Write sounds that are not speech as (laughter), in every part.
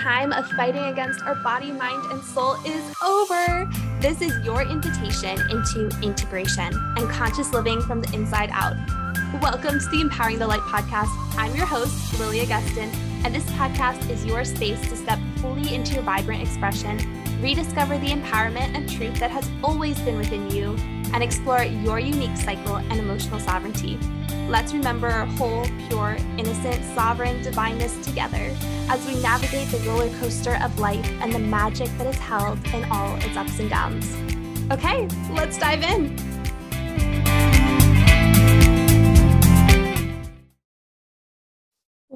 time of fighting against our body, mind, and soul is over. This is your invitation into integration and conscious living from the inside out. Welcome to the Empowering the Light podcast. I'm your host, Lilia Augustin, and this podcast is your space to step fully into your vibrant expression, rediscover the empowerment and truth that has always been within you, and explore your unique cycle and emotional sovereignty. Let's remember our whole, pure, innocent, sovereign divineness together as we navigate the roller coaster of life and the magic that is held in all its ups and downs. Okay, let's dive in.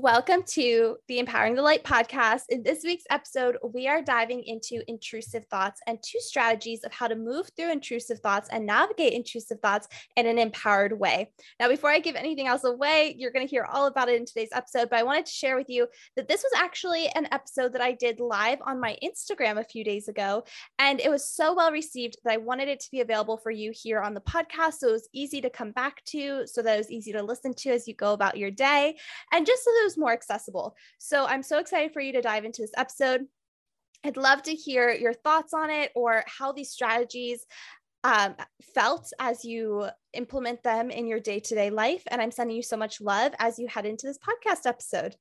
Welcome to the Empowering the Light podcast. In this week's episode, we are diving into intrusive thoughts and two strategies of how to move through intrusive thoughts and navigate intrusive thoughts in an empowered way. Now, before I give anything else away, you're going to hear all about it in today's episode, but I wanted to share with you that this was actually an episode that I did live on my Instagram a few days ago, and it was so well received that I wanted it to be available for you here on the podcast so it was easy to come back to, so that it was easy to listen to as you go about your day, and just so that more accessible. So I'm so excited for you to dive into this episode. I'd love to hear your thoughts on it or how these strategies um, felt as you implement them in your day to day life. And I'm sending you so much love as you head into this podcast episode.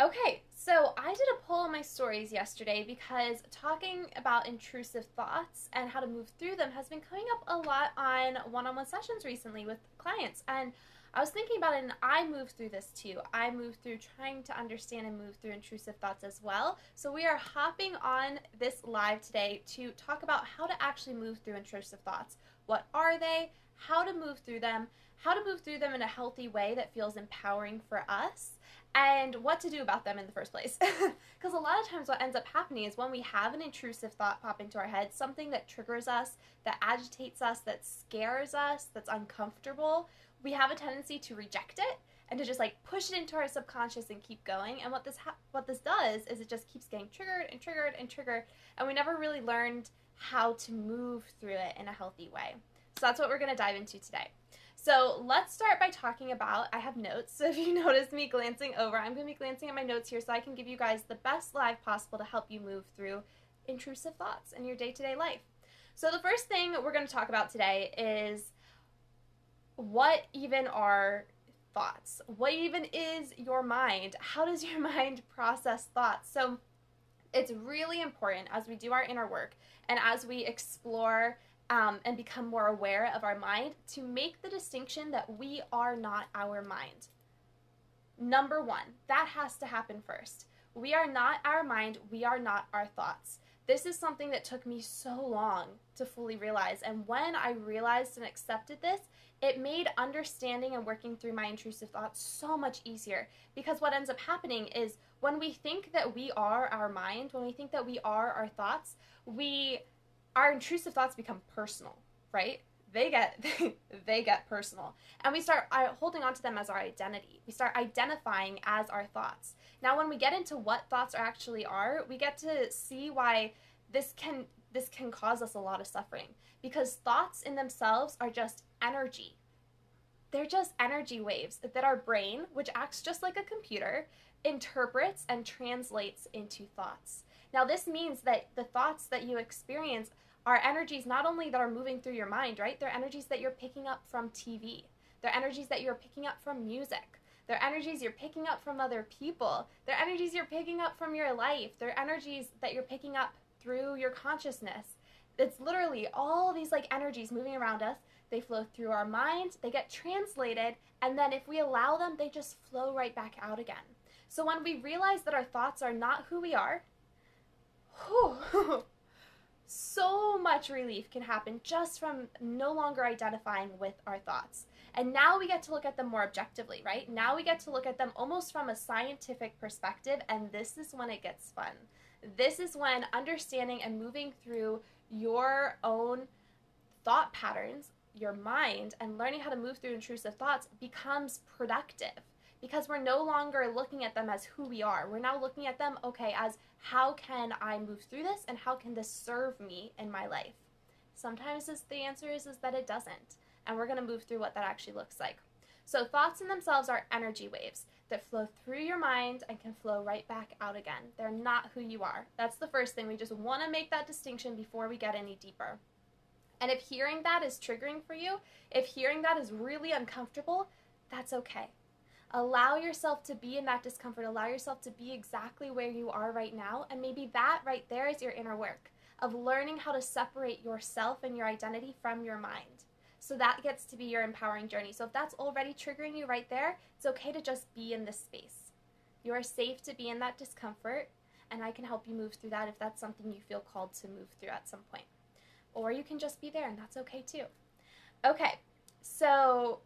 Okay, so I did a poll on my stories yesterday because talking about intrusive thoughts and how to move through them has been coming up a lot on one on one sessions recently with clients. And I was thinking about it and I moved through this too. I moved through trying to understand and move through intrusive thoughts as well. So we are hopping on this live today to talk about how to actually move through intrusive thoughts. What are they? How to move through them? How to move through them in a healthy way that feels empowering for us? And what to do about them in the first place. (laughs) Because a lot of times, what ends up happening is when we have an intrusive thought pop into our head, something that triggers us, that agitates us, that scares us, that's uncomfortable, we have a tendency to reject it and to just like push it into our subconscious and keep going. And what this ha- what this does is it just keeps getting triggered and triggered and triggered, and we never really learned how to move through it in a healthy way. So that's what we're going to dive into today. So let's start by talking about. I have notes, (laughs) so if you notice me glancing over, I'm going to be glancing at my notes here so I can give you guys the best live possible to help you move through intrusive thoughts in your day to day life. So the first thing we're going to talk about today is what even are thoughts? What even is your mind? How does your (laughs) mind process thoughts? So it's really important as we do our inner work and as we explore um, and become more aware of our mind to make the distinction that we are not our mind. Number one, that has to happen first. We are not our mind, we are not our thoughts. This is something that took me so long to fully realize. And when I realized and accepted this, it made understanding and working through my intrusive thoughts so much easier because what ends up happening is when we think that we are our mind when we think that we are our thoughts we our intrusive thoughts become personal right? They get (laughs) they get personal. And we start uh, holding on to them as our identity. We start identifying as our thoughts. Now when we get into what thoughts actually are we get to see why this can this can cause us a lot of suffering. Because thoughts in themselves are just energy. They're just energy waves that our brain, which acts just like a computer, interprets and translates into thoughts. Now, this means that the thoughts that you experience are energies not only that are moving through your mind, right? They're energies that you're picking up from TV, they're energies that you're picking up from music. They're energies you're picking up from other people. They're energies you're picking up from your life. They're energies that you're picking up through your consciousness. It's literally all these like energies moving around us. They flow through our mind, they get translated, and then if we allow them, they just flow right back out again. So when we realize that our thoughts are not who we are, whew, (laughs) so much relief can happen just from no longer identifying with our thoughts. And now we get to look at them more objectively, right? Now we get to look at them almost from a scientific perspective, and this is when it gets fun. This is when understanding and moving through your own thought patterns, your mind, and learning how to move through intrusive thoughts becomes productive because we're no longer looking at them as who we are. We're now looking at them, okay, as how can I move through this and how can this serve me in my life? Sometimes the answer is, is that it doesn't. And we're going to move through what that actually looks like. So, thoughts in themselves are energy waves. that flow through your mind and can flow right back out again. They're not who you are. That's the first thing. We just want to make that distinction before we get any deeper. And if hearing that is triggering for you, if hearing that is really uncomfortable, that's okay. Allow yourself to be in that discomfort. Allow yourself to be exactly where you are right now. And maybe that right there is your inner work of learning how to separate yourself and your identity from your mind. So that gets to be your empowering journey. So if that's already triggering you right there, it's okay to just be in this space. You are safe to be in that discomfort, and I can help you move through that if that's something you feel called to move through at some point. Or you can just be there, and that's okay too. Okay, so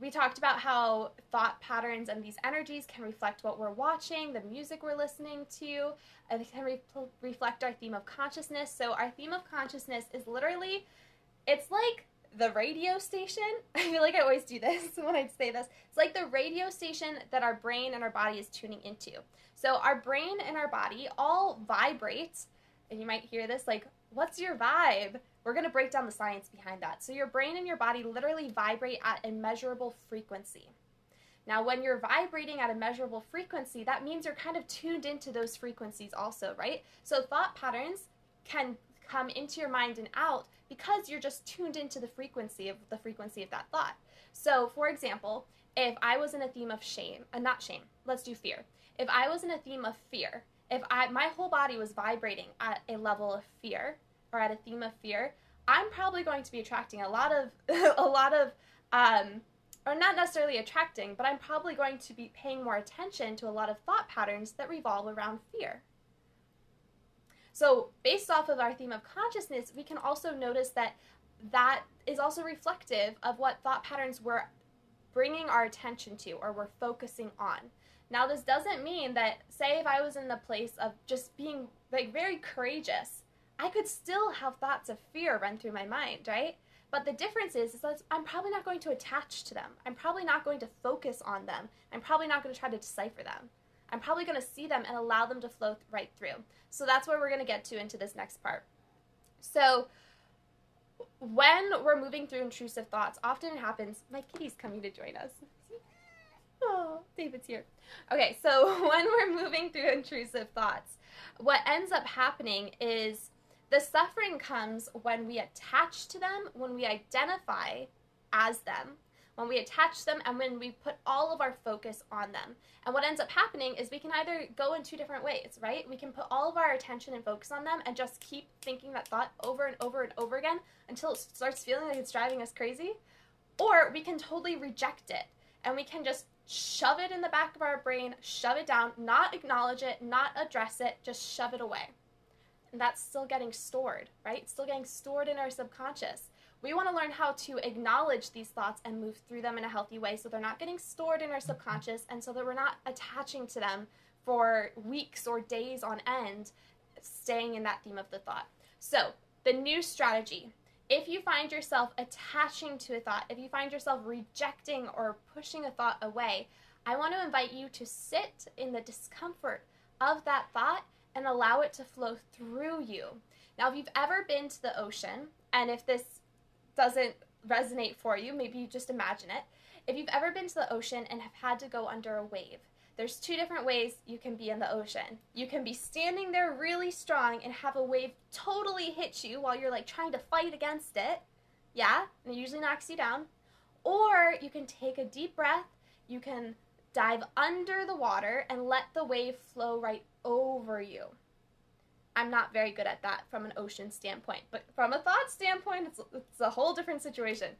we talked about how thought patterns and these energies can reflect what we're watching, the music we're listening to, and they can re- reflect our theme of consciousness. So, our theme of consciousness is literally, it's like the radio station. (laughs) I feel like I always do this (laughs) when I say this. It's like the radio station that our brain and our body is tuning into. So, our brain and our body all vibrate, and you might hear this like, what's your vibe? We're going to break down the science behind that. So, your brain and your body literally vibrate at a measurable frequency. Now, when you're vibrating at a measurable frequency, that means you're kind of tuned into those frequencies also, right? So, thought patterns can come into your mind and out because you're just tuned into the frequency of the frequency of that thought. So, for example, if I was in a theme of shame, uh, not shame, let's do fear. If I was in a theme of fear, if I my whole body was vibrating at a level of fear, or at a theme of fear, I'm probably going to be attracting a lot of (laughs) a lot of um, or not necessarily attracting, but I'm probably going to be paying more attention to a lot of thought patterns that revolve around fear. So, based off of our theme of consciousness, we can also notice that that is also reflective of what thought patterns we're bringing our attention to or we're focusing on. Now, this doesn't mean that, say, if I was in the place of just being like very courageous I could still have thoughts of fear run through my mind, right? But the difference is, is that I'm probably not going to attach to them. I'm probably not going to focus on them. I'm probably not going to try to decipher them. I'm probably going to see them and allow them to flow right through. So that's where we're going to get to into this next part. So when we're moving through intrusive thoughts, often it happens. My kitty's coming to join us. (laughs) Oh, David's here. Okay, so (laughs) when we're moving through intrusive thoughts, what ends up happening is the suffering comes when we attach to them, when we identify as them, when we attach them, and when we put all of our focus on them. And what ends up happening is we can either go in two different ways, right? We can put all of our attention and focus on them and just keep thinking that thought over and over and over again until it starts feeling like it's driving us crazy. Or we can totally reject it and we can just shove it in the back of our brain, shove it down, not acknowledge it, not address it, just shove it away that's still getting stored, right? It's still getting stored in our subconscious. We want to learn how to acknowledge these thoughts and move through them in a healthy way so they're not getting stored in our subconscious and so that we're not attaching to them for weeks or days on end, staying in that theme of the thought. So, the new strategy if you find yourself attaching to a thought, if you find yourself rejecting or pushing a thought away, I want to invite you to sit in the discomfort of that thought and allow it to flow through you. Now, if you've ever been to the ocean, and if this doesn't resonate for you, maybe you just imagine it. If you've ever been to the ocean and have had to go under a wave, there's two different ways you can be in the ocean. You can be standing there really strong and have a wave totally hit you while you're like trying to fight against it. Yeah, and it usually knocks you down. Or you can take a deep breath, you can dive under the water and let the wave flow right over you. I'm not very good at that from an ocean standpoint, but from a thought standpoint, it's, it's a whole different situation.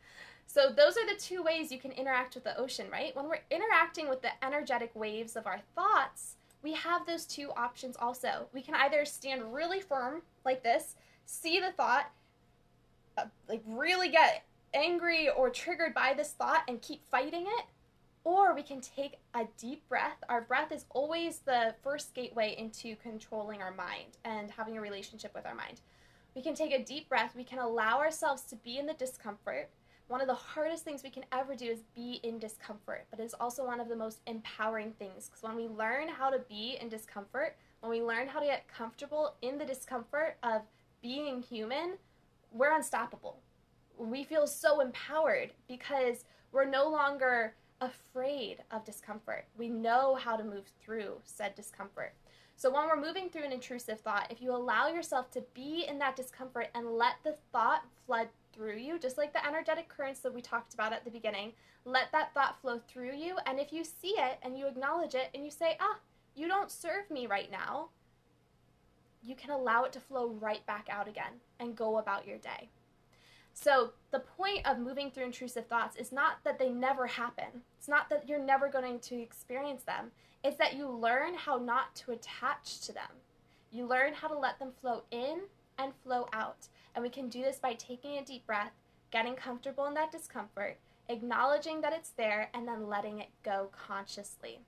So, those are the two ways you can interact with the ocean, right? When we're interacting with the energetic waves of our thoughts, we have those two options also. We can either stand really firm like this, see the thought, uh, like really get angry or triggered by this thought and keep fighting it, or we can take a deep breath. Our breath is always the first gateway into controlling our mind and having a relationship with our mind. We can take a deep breath. We can allow ourselves to be in the discomfort. One of the hardest things we can ever do is be in discomfort, but it's also one of the most empowering things because when we learn how to be in discomfort, when we learn how to get comfortable in the discomfort of being human, we're unstoppable. We feel so empowered because we're no longer afraid of discomfort. We know how to move through said discomfort. So, when we're moving through an intrusive thought, if you allow yourself to be in that discomfort and let the thought flood through you, just like the energetic currents that we talked about at the beginning, let that thought flow through you. And if you see it and you acknowledge it and you say, ah, you don't serve me right now, you can allow it to flow right back out again and go about your day. So, the point of moving through intrusive thoughts is not that they never happen. It's not that you're never going to experience them. It's that you learn how not to attach to them. You learn how to let them flow in and flow out. And we can do this by taking a deep breath, getting comfortable in that discomfort, acknowledging that it's there, and then letting it go consciously.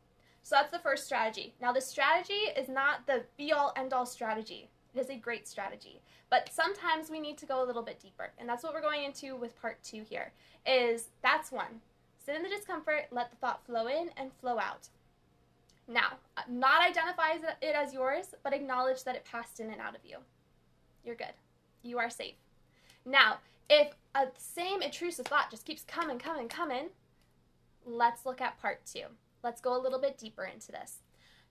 So that's the first strategy. Now, the strategy is not the be all end all strategy. Is a great strategy. But sometimes we need to go a little bit deeper. And that's what we're going into with part two here. Is that's one. Sit in the discomfort, let the thought flow in and flow out. Now, uh, not identify it as yours, but acknowledge that it passed in and out of you. You're good. You are safe. Now, if a same intrusive thought just keeps coming, coming, coming, let's look at part two. Let's go a little bit deeper into this.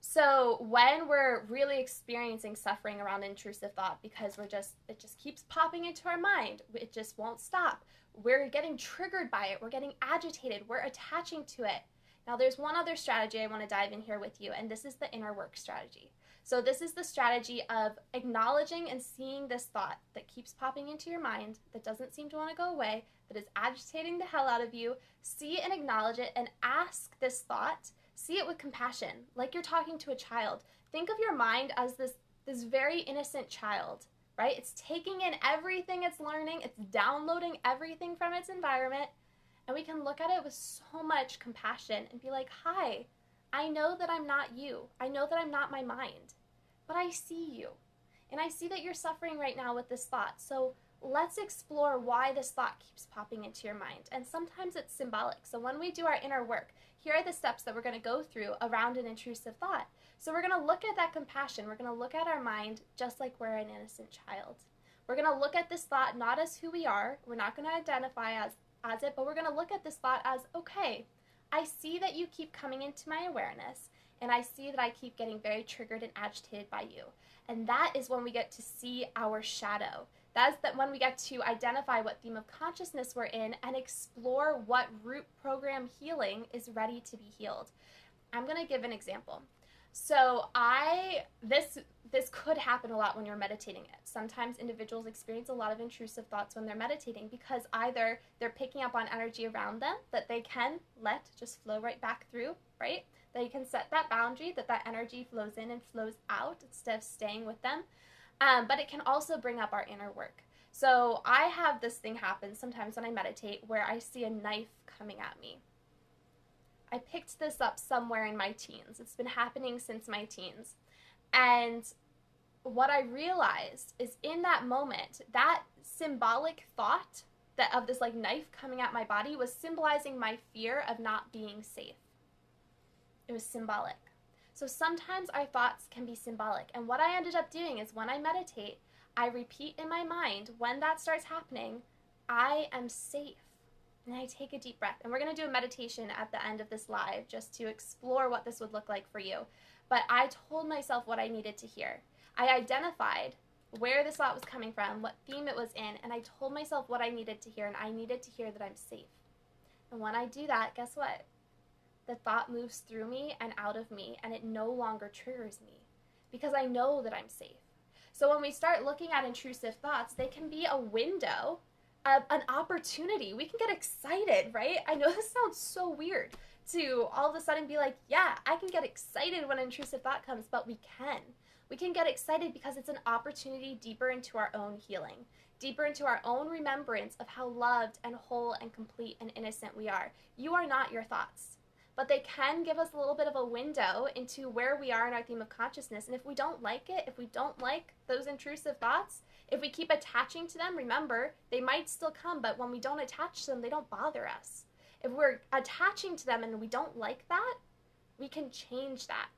So when we're really experiencing suffering around intrusive thought because we're just it just keeps popping into our mind, it just won't stop. We're getting triggered by it, we're getting agitated, we're attaching to it. Now there's one other strategy I want to dive in here with you and this is the inner work strategy. So this is the strategy of acknowledging and seeing this thought that keeps popping into your mind that doesn't seem to want to go away, that is agitating the hell out of you. See and acknowledge it and ask this thought see it with compassion, like you're talking to a child. Think of your mind as this this very innocent child, right? It's taking in everything it's learning, it's downloading everything from its environment, and we can look at it with so much compassion and be like, "Hi, I know that I'm not you. I know that I'm not my mind, but I see you. And I see that you're suffering right now with this thought. So let's explore why this thought keeps popping into your mind. And sometimes it's symbolic. So when we do our inner work, here are the steps that we're going to go through around an intrusive thought. So we're going to look at that compassion. We're going to look at our mind just like we're an innocent child. We're going to look at this thought not as who we are. We're not going to identify as as it, but we're going to look at this thought as okay, I see that you keep coming into my awareness and I see that I keep getting very triggered and agitated by you. And that is when we get to see our shadow. That's that when we get to identify what theme of consciousness we're in and explore what root program healing is ready to be healed. I'm going to give an example. So I this this could happen a lot when you're meditating it. Sometimes individuals experience a lot of intrusive thoughts when they're meditating because either they're picking up on energy around them that they can let just flow right back through, right? They can set that boundary that that energy flows in and flows out instead of staying with them. Um, but it can also bring up our inner work. So I have this thing happen sometimes when I meditate where I see a knife coming at me. I picked this up somewhere in my teens. It's been happening since my teens. And what I realized is in that moment, that symbolic thought that of this like knife coming at my body was symbolizing my fear of not being safe. It was symbolic. So sometimes our thoughts can be symbolic. And what I ended up doing is when I meditate, I repeat in my mind when that starts happening, I am safe. And I take a deep breath. And we're going to do a meditation at the end of this live just to explore what this would look like for you. But I told myself what I needed to hear. I identified where this thought was coming from, what theme it was in, and I told myself what I needed to hear. And I needed to hear that I'm safe. And when I do that, guess what? The thought moves through me and out of me, and it no longer triggers me because I know that I'm safe. So when we start looking at intrusive thoughts, they can be a window, of an opportunity. We can get excited, right? I know (laughs) this sounds so weird to all of a sudden be like, yeah, I can get excited when an intrusive thought comes, but we can. We can get excited because it's an opportunity deeper into our own healing, deeper into our own remembrance of how loved and whole and complete and innocent we are. You are not your thoughts but they can give us a little bit of a window into where we are in our theme of consciousness. And if we don't like it, if we don't like those intrusive thoughts, if we keep attaching to them, remember, they might still come, but when we don't attach to them, they don't bother us. If we're attaching to them and we don't like that, we can change that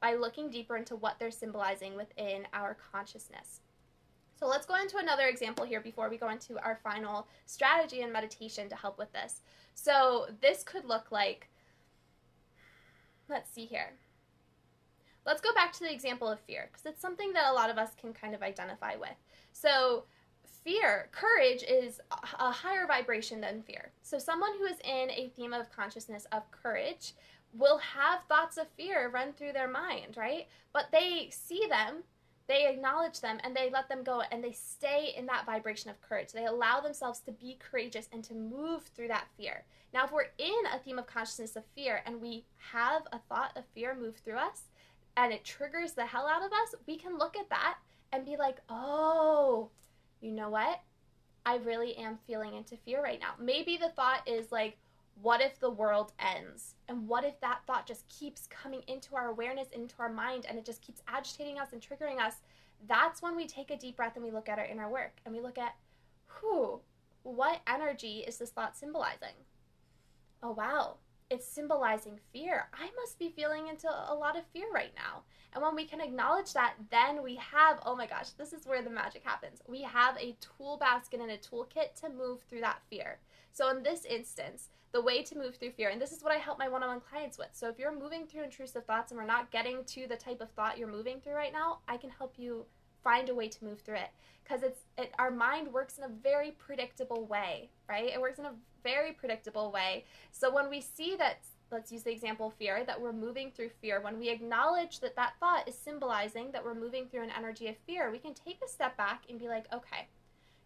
by looking deeper into what they're symbolizing within our consciousness. So let's go into another example here before we go into our final strategy and meditation to help with this. So this could look like let's see here. Let's go back to the example of fear because it's something that a lot of us can kind of identify with. So, fear, courage is a higher vibration than fear. So, someone who is in a theme of consciousness of courage will have thoughts of fear run through their mind, right? But they see them, they acknowledge them, and they let them go, and they stay in that vibration of courage. They allow themselves to be courageous and to move through that fear. Now, if we're in a theme of consciousness of fear and we have a thought of fear move through us and it triggers the hell out of us, we can look at that and be like, oh, you know what? I really am feeling into fear right now. Maybe the thought is like, what if the world ends? And what if that thought just keeps coming into our awareness, into our mind, and it just keeps agitating us and triggering us? That's when we take a deep breath and we look at our inner work and we look at, who, what energy is this thought symbolizing? Oh, wow, it's symbolizing fear. I must be feeling into a lot of fear right now. And when we can acknowledge that, then we have, oh my gosh, this is where the magic happens. We have a tool basket and a toolkit to move through that fear. So in this instance, the way to move through fear, and this is what I help my one on one clients with. So if you're moving through intrusive thoughts and we're not getting to the type of thought you're moving through right now, I can help you find a way to move through it. Because it's it, our mind works in a very predictable way right? It works in a very predictable way. So when we see that let's use the example fear that we're moving through fear when we acknowledge that that thought is symbolizing that we're moving through an energy of fear we can take a step back and be like okay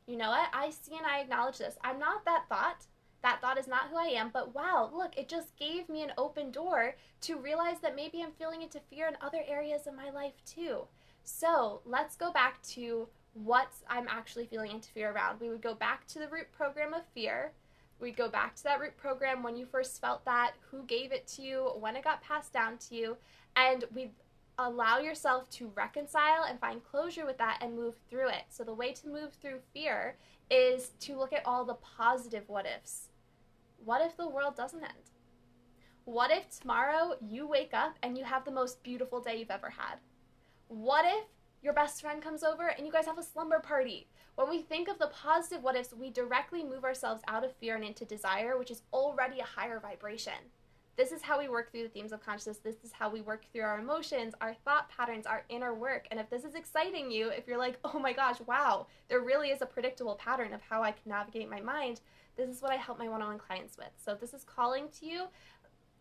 you know what i see and i acknowledge this i'm not that thought that thought is not who I am, but wow, look, it just gave me an open door to realize that maybe I'm feeling into fear in other areas of my life too. So let's go back to what I'm actually feeling into fear around. We would go back to the root program of fear. We'd go back to that root program when you first felt that, who gave it to you, when it got passed down to you, and we'd allow yourself to reconcile and find closure with that and move through it. So, the way to move through fear is to look at all the positive what ifs. What if the world doesn't end? What if tomorrow you wake up and you have the most beautiful day you've ever had? What if your best friend comes over and you guys have a slumber party? When we think of the positive what ifs, we directly move ourselves out of fear and into desire, which is already a higher vibration. This is how we work through the themes of consciousness. This is how we work through our emotions, our thought patterns, our inner work. And if this is exciting you, if you're like, oh my gosh, wow, there really is a predictable pattern of how I can navigate my mind, this is what I help my one on one clients with. So if this is calling to you,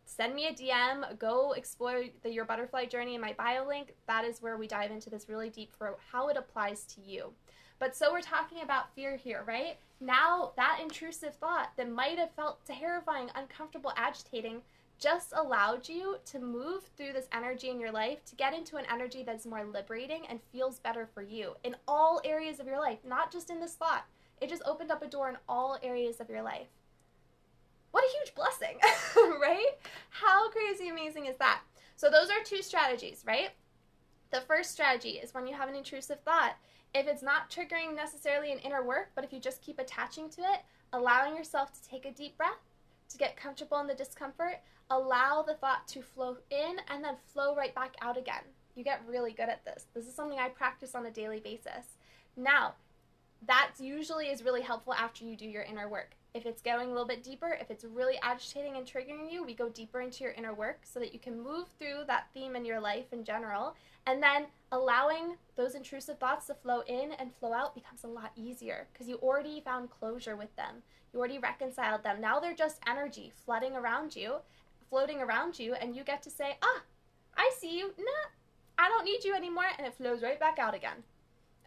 send me a DM, go explore the Your Butterfly Journey in my bio link. That is where we dive into this really deep for how it applies to you. But so we're talking about fear here, right? Now, that intrusive thought that might have felt terrifying, uncomfortable, agitating just allowed you to move through this energy in your life to get into an energy that's more liberating and feels better for you in all areas of your life, not just in this thought. It just opened up a door in all areas of your life what a huge blessing, (laughs) right? How crazy amazing is that? So, those are two strategies, right? The first strategy is when you have an intrusive thought, if it's not triggering necessarily an inner work, but if you just keep attaching to it, allowing yourself to take a deep breath, to get comfortable in the discomfort, allow the thought to flow in and then flow right back out again. You get really good at this. This is something I practice on a daily basis. Now, that usually is really helpful after you do your inner work. If it's going a little bit deeper, if it's really agitating and triggering you, we go deeper into your inner work so that you can move through that theme in your life in general. And then allowing those intrusive thoughts to flow in and flow out becomes a lot easier because you already found closure with them. You already reconciled them. Now they're just energy flooding around you, floating around you, and you get to say, ah, I see you. Nah, I don't need you anymore. And it flows right back out again.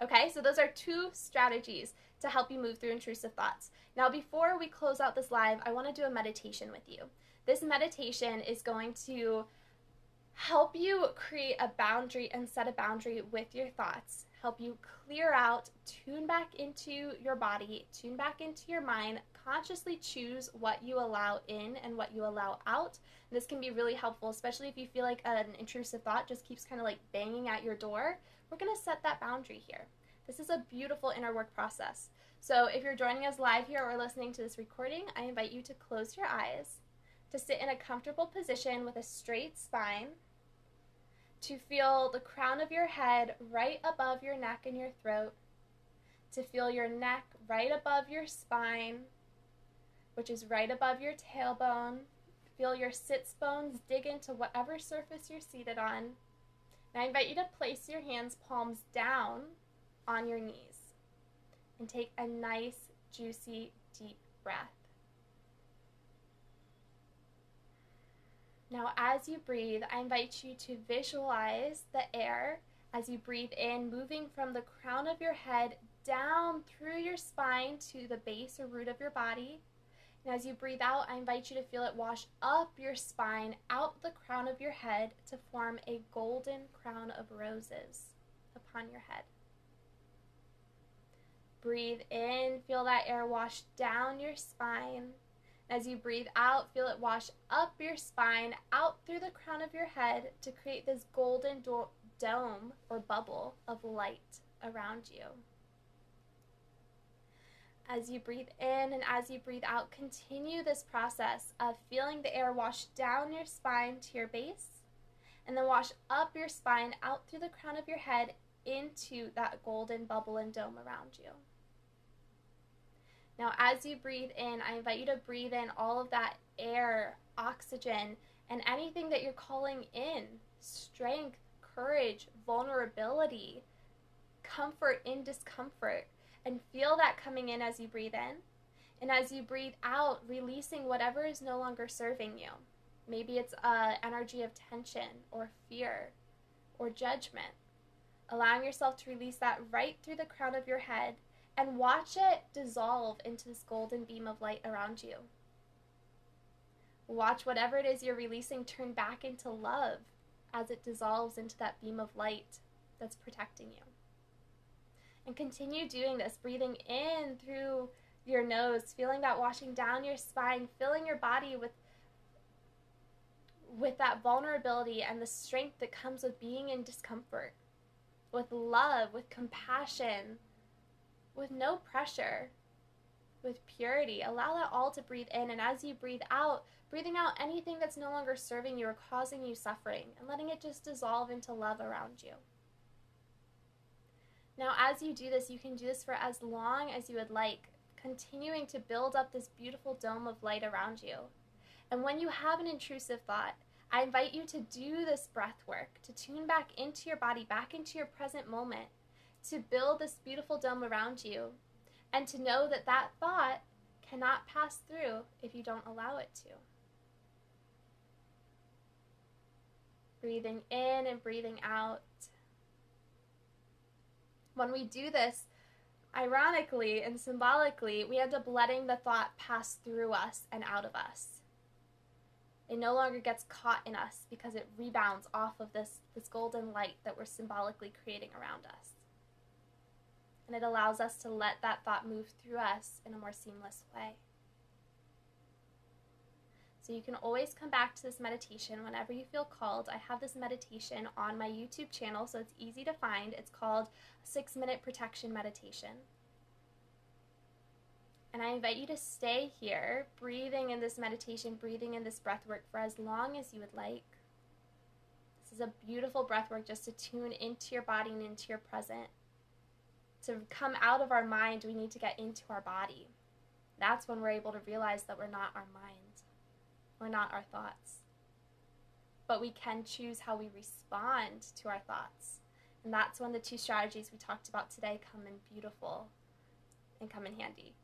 Okay, so those are two strategies to help you move through intrusive thoughts. Now, before we close out this live, I want to do a meditation with you. This meditation is going to help you create a boundary and set a boundary with your thoughts, help you clear out, tune back into your body, tune back into your mind, consciously choose what you allow in and what you allow out. And this can be really helpful, especially if you feel like uh, an intrusive thought just keeps kind of like banging at your door. We're going to set that boundary here. This is a beautiful inner work process. So if you're joining us live here or listening to this recording, I invite you to close your eyes, to sit in a comfortable position with a straight spine, to feel the crown of your head right above your neck and your throat, to feel your neck right above your spine, which is right above your tailbone, Feel your sits bones dig into whatever surface you're seated on. And I invite you to place your hands palms down on your knees and take a nice, juicy, deep breath. Now, as you breathe, I invite you to visualize the air as you breathe in, moving from the crown of your head down through your spine to the base or root of your body. And as you breathe out, I invite you to feel it wash up your spine, out the crown of your head to form a golden crown of roses upon your head. Breathe in, feel that air wash down your spine. As you breathe out, feel it wash up your spine, out through the crown of your head to create this golden do- dome or bubble of light around you. As you breathe in and as you breathe out, continue this process of feeling the air wash down your spine to your base and then wash up your spine out through the crown of your head into that golden bubble and dome around you. Now, as you breathe in, I invite you to breathe in all of that air, oxygen, and anything that you're calling in strength, courage, vulnerability, comfort in discomfort and feel that coming in as you breathe in. And as you breathe out, releasing whatever is no longer serving you. Maybe it's a energy of tension or fear or judgment. Allowing yourself to release that right through the crown of your head and watch it dissolve into this golden beam of light around you. Watch whatever it is you're releasing turn back into love as it dissolves into that beam of light that's protecting you. And continue doing this, breathing in through your nose, feeling that washing down your spine, filling your body with with that vulnerability and the strength that comes with being in discomfort, with love, with compassion, with no pressure, with purity. Allow that all to breathe in, and as you breathe out, breathing out anything that's no longer serving you or causing you suffering, and letting it just dissolve into love around you. Now, as you do this, you can do this for as long as you would like, continuing to build up this beautiful dome of light around you. And when you have an intrusive thought, I invite you to do this breath work, to tune back into your body, back into your present moment, to build this beautiful dome around you, and to know that that thought cannot pass through if you don't allow it to. Breathing in and breathing out. When we do this, ironically and symbolically, we end up letting the thought pass through us and out of us. It no longer gets caught in us because it rebounds off of this, this golden light that we're symbolically creating around us. And it allows us to let that thought move through us in a more seamless way. So you can always come back to this meditation whenever you feel called. I have this meditation on my YouTube channel, so it's easy to find. It's called Six Minute Protection Meditation. And I invite you to stay here, breathing in this meditation, breathing in this breath work for as long as you would like. This is a beautiful breath work just to tune into your body and into your present. To come out of our mind, we need to get into our body. That's when we're able to realize that we're not our mind. We're not our thoughts. But we can choose how we respond to our thoughts. And that's when the two strategies we talked about today come in beautiful and come in handy.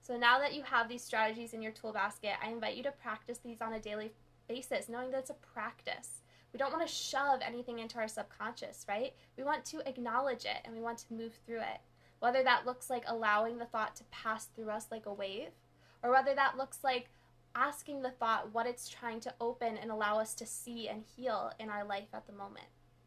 So now that you have these strategies in your tool basket, I invite you to practice these on a daily basis, knowing that it's a practice. We don't want to shove anything into our subconscious, right? We want to acknowledge it and we want to move through it. Whether that looks like allowing the thought to pass through us like a wave, or whether that looks like asking the thought what it's trying to open and allow us to see and heal in our life at the moment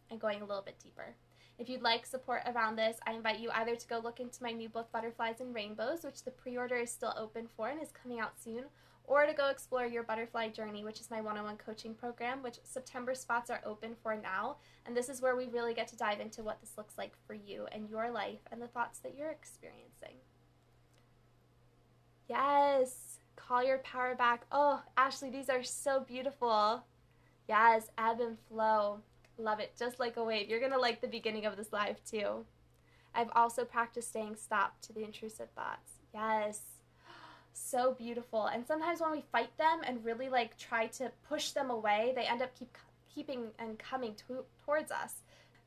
and going a little bit deeper. If you'd like support around this, I invite you either to go look into my new book, Butterflies and Rainbows, which the pre order is still open for and is coming out soon, or to go explore your butterfly journey, which is my one on one coaching program, which September spots are open for now. And this is where we really get to dive into what this looks like for you and your life and the thoughts that you're experiencing. Yes. Call your power back. Oh, Ashley, these are so beautiful. Yes, ebb and flow. Love it. Just like a wave. You're going to like the beginning of this live too. I've also practiced staying stopped to the intrusive thoughts. Yes. (gasps) so beautiful. And sometimes when we fight them and really like try to push them away, they end up keep keeping and coming to, towards us.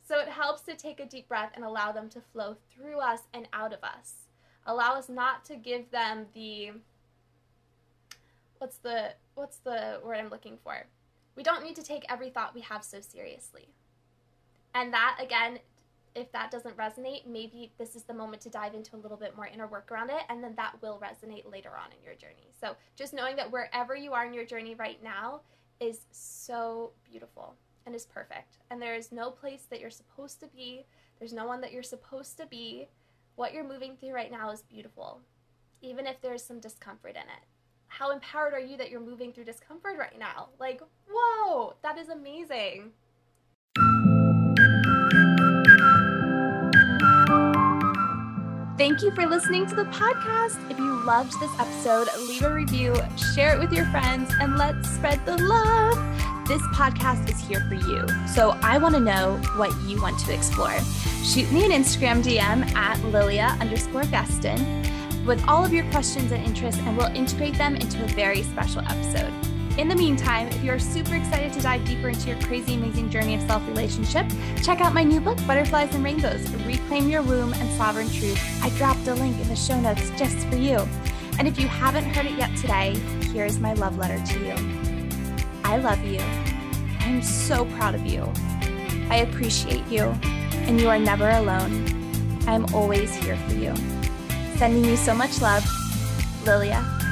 So it helps to take a deep breath and allow them to flow through us and out of us. Allow us not to give them the what's the what's the word I'm looking for? We don't need to take every thought we have so seriously. And that again, if that doesn't resonate, maybe this is the moment to dive into a little bit more inner work around it, and then that will resonate later on in your journey. So just knowing that wherever you are in your journey right now is so beautiful and is perfect. And there is no place that you're supposed to be, there's no one that you're supposed to be. What you're moving through right now is beautiful, even if there's some discomfort in it how empowered are you that you're moving through discomfort right now? Like, whoa, that is amazing. Thank you for listening to the podcast. If you loved this episode, leave a review, share it with your friends, and let's spread the love. This podcast is here for you. So I want to know what you want to explore. Shoot me an Instagram DM at Lilia underscore Gustin with all of your questions and interests, and we'll integrate them into a very special episode. In the meantime, if you're super excited to dive deeper into your crazy, amazing journey of self relationship, check out my new book, Butterflies and Rainbows Reclaim Your Womb and Sovereign Truth. I dropped a link in the show notes just for you. And if you haven't heard it yet today, here's my love letter to you. I love you. I'm so proud of you. I appreciate you, and you are never alone. I'm always here for you. Sending you so much love, Lilia.